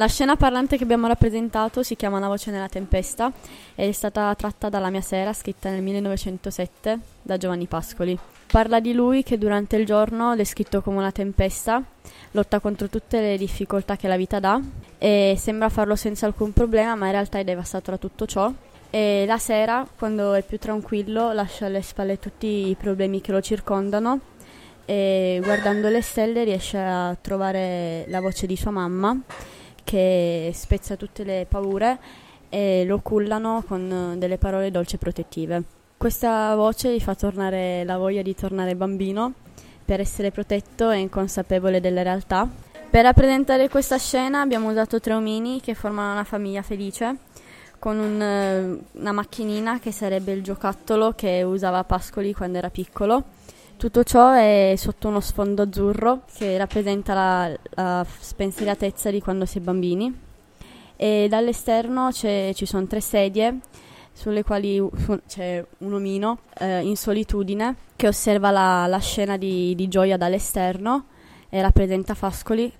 La scena parlante che abbiamo rappresentato si chiama Una voce nella tempesta ed è stata tratta dalla mia sera, scritta nel 1907 da Giovanni Pascoli. Parla di lui che durante il giorno, descritto come una tempesta, lotta contro tutte le difficoltà che la vita dà e sembra farlo senza alcun problema, ma in realtà è devastato da tutto ciò. E la sera, quando è più tranquillo, lascia alle spalle tutti i problemi che lo circondano e guardando le stelle riesce a trovare la voce di sua mamma che spezza tutte le paure e lo cullano con delle parole dolci e protettive. Questa voce gli fa tornare la voglia di tornare bambino per essere protetto e inconsapevole delle realtà. Per rappresentare questa scena abbiamo usato tre omini che formano una famiglia felice con un, una macchinina che sarebbe il giocattolo che usava Pascoli quando era piccolo tutto ciò è sotto uno sfondo azzurro che rappresenta la, la spensieratezza di quando si è bambini. E dall'esterno ci sono tre sedie sulle quali c'è un omino eh, in solitudine che osserva la, la scena di, di, gioia dall'esterno e rappresenta Fascoli